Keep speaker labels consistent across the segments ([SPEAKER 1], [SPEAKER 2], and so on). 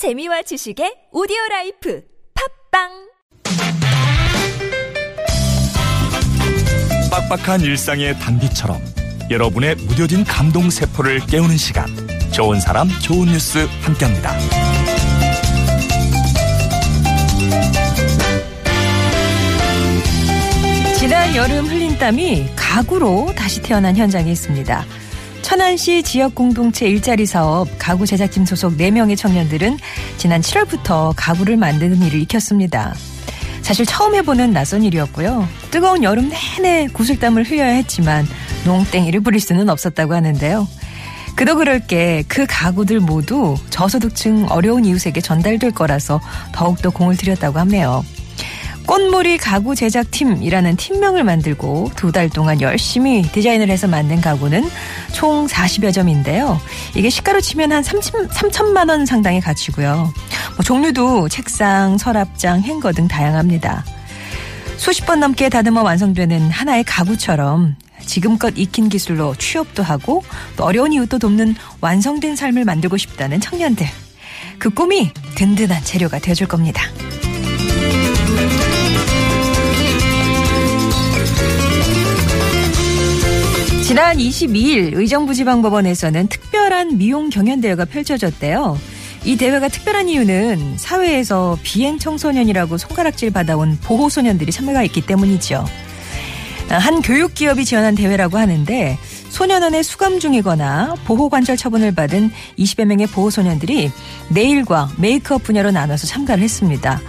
[SPEAKER 1] 재미와 지식의 오디오 라이프 팟빵
[SPEAKER 2] 빡빡한 일상의 단비처럼 여러분의 무뎌진 감동 세포를 깨우는 시간 좋은 사람 좋은 뉴스 함께합니다.
[SPEAKER 3] 지난 여름 흘린 땀이 가구로 다시 태어난 현장이 있습니다. 천안시 지역 공동체 일자리 사업 가구 제작팀 소속 4명의 청년들은 지난 7월부터 가구를 만드는 일을 익혔습니다. 사실 처음 해보는 낯선 일이었고요. 뜨거운 여름 내내 구슬땀을 흘려야 했지만 농땡이를 부릴 수는 없었다고 하는데요. 그도 그럴 게 그 가구들 모두 저소득층 어려운 이웃에게 전달될 거라서 더욱더 공을 들였다고 하네요. 꽃무리 가구 제작팀이라는 팀명을 만들고 두 달 동안 열심히 디자인을 해서 만든 가구는 총 40여 점인데요. 이게 시가로 치면 한 3천, 3천만 원 상당의 가치고요. 뭐 종류도 책상, 서랍장, 행거 등 다양합니다. 수십 번 넘게 다듬어 완성되는 하나의 가구처럼 지금껏 익힌 기술로 취업도 하고 또 어려운 이웃도 돕는 완성된 삶을 만들고 싶다는 청년들. 그 꿈이 든든한 재료가 되어줄 겁니다. 지난 22일 의정부지방법원에서는 특별한 미용 경연 대회가 펼쳐졌대요. 이 대회가 특별한 이유는 사회에서 비행 청소년이라고 손가락질 받아온 보호 소년들이 참여가 있기 때문이죠. 한 교육 기업이 지원한 대회라고 하는데 소년원에 수감 중이거나 보호 관절 처분을 받은 20여 명의 보호 소년들이 네일과 메이크업 분야로 나눠서 참가를 했습니다.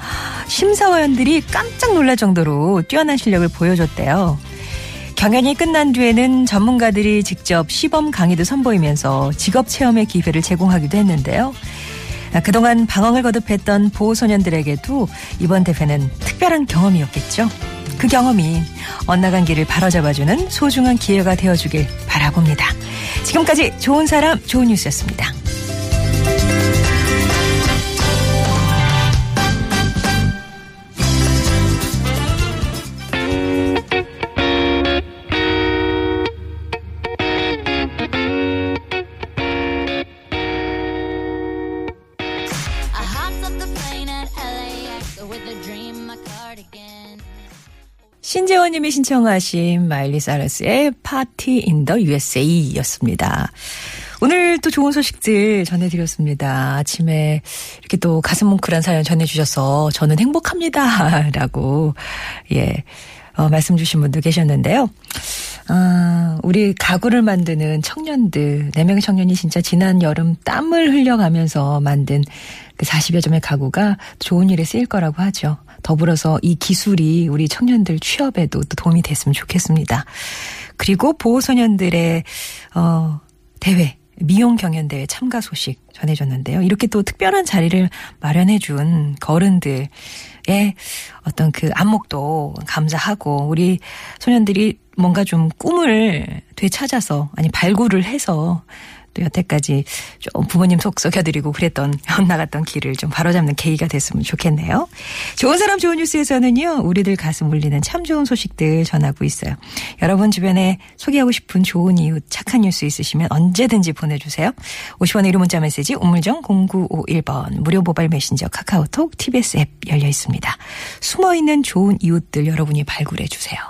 [SPEAKER 3] 심사위원들이 깜짝 놀랄 정도로 뛰어난 실력을 보여줬대요. 경연이 끝난 뒤에는 전문가들이 직접 시범 강의도 선보이면서 직업 체험의 기회를 제공하기도 했는데요. 그동안 방황을 거듭했던 보호소년들에게도 이번 대회는 특별한 경험이었겠죠. 그 경험이 엇나간 길을 바로잡아주는 소중한 기회가 되어주길 바라봅니다. 지금까지 좋은 사람, 좋은 뉴스였습니다. 신재원님이 신청하신 마일리 사이러스의 파티 인 더 USA 였습니다. 오늘 또 좋은 소식들 전해드렸습니다. 아침에 이렇게 또 가슴 뭉클한 사연 전해주셔서 저는 행복합니다. 라고, 예, 어, 말씀 주신 분도 계셨는데요. 아, 우리 가구를 만드는 청년들, 4명의 청년이 진짜 지난 여름 땀을 흘려가면서 만든 그 40여 점의 가구가 좋은 일에 쓰일 거라고 하죠. 더불어서 이 기술이 우리 청년들 취업에도 또 도움이 됐으면 좋겠습니다. 그리고 보호소년들의, 어, 대회, 미용 경연 대회 참가 소식 전해줬는데요. 이렇게 또 특별한 자리를 마련해준 거른들의 어떤 그 안목도 감사하고 우리 소년들이 뭔가 좀 꿈을 되찾아서 아니 발굴을 해서 또 여태까지 좀 부모님 속 썩여드리고 그랬던 엇나갔던 길을 좀 바로잡는 계기가 됐으면 좋겠네요. 좋은 사람 좋은 뉴스에서는요. 우리들 가슴 울리는 참 좋은 소식들 전하고 있어요. 여러분 주변에 소개하고 싶은 좋은 이유 착한 뉴스 있으시면 언제든지 보내주세요. 50원의 유료 문자 메시지 우물정 0951번 무료 모바일 메신저 카카오톡 TBS 앱 열려 있습니다. 숨어있는 좋은 이웃들 여러분이 발굴해 주세요.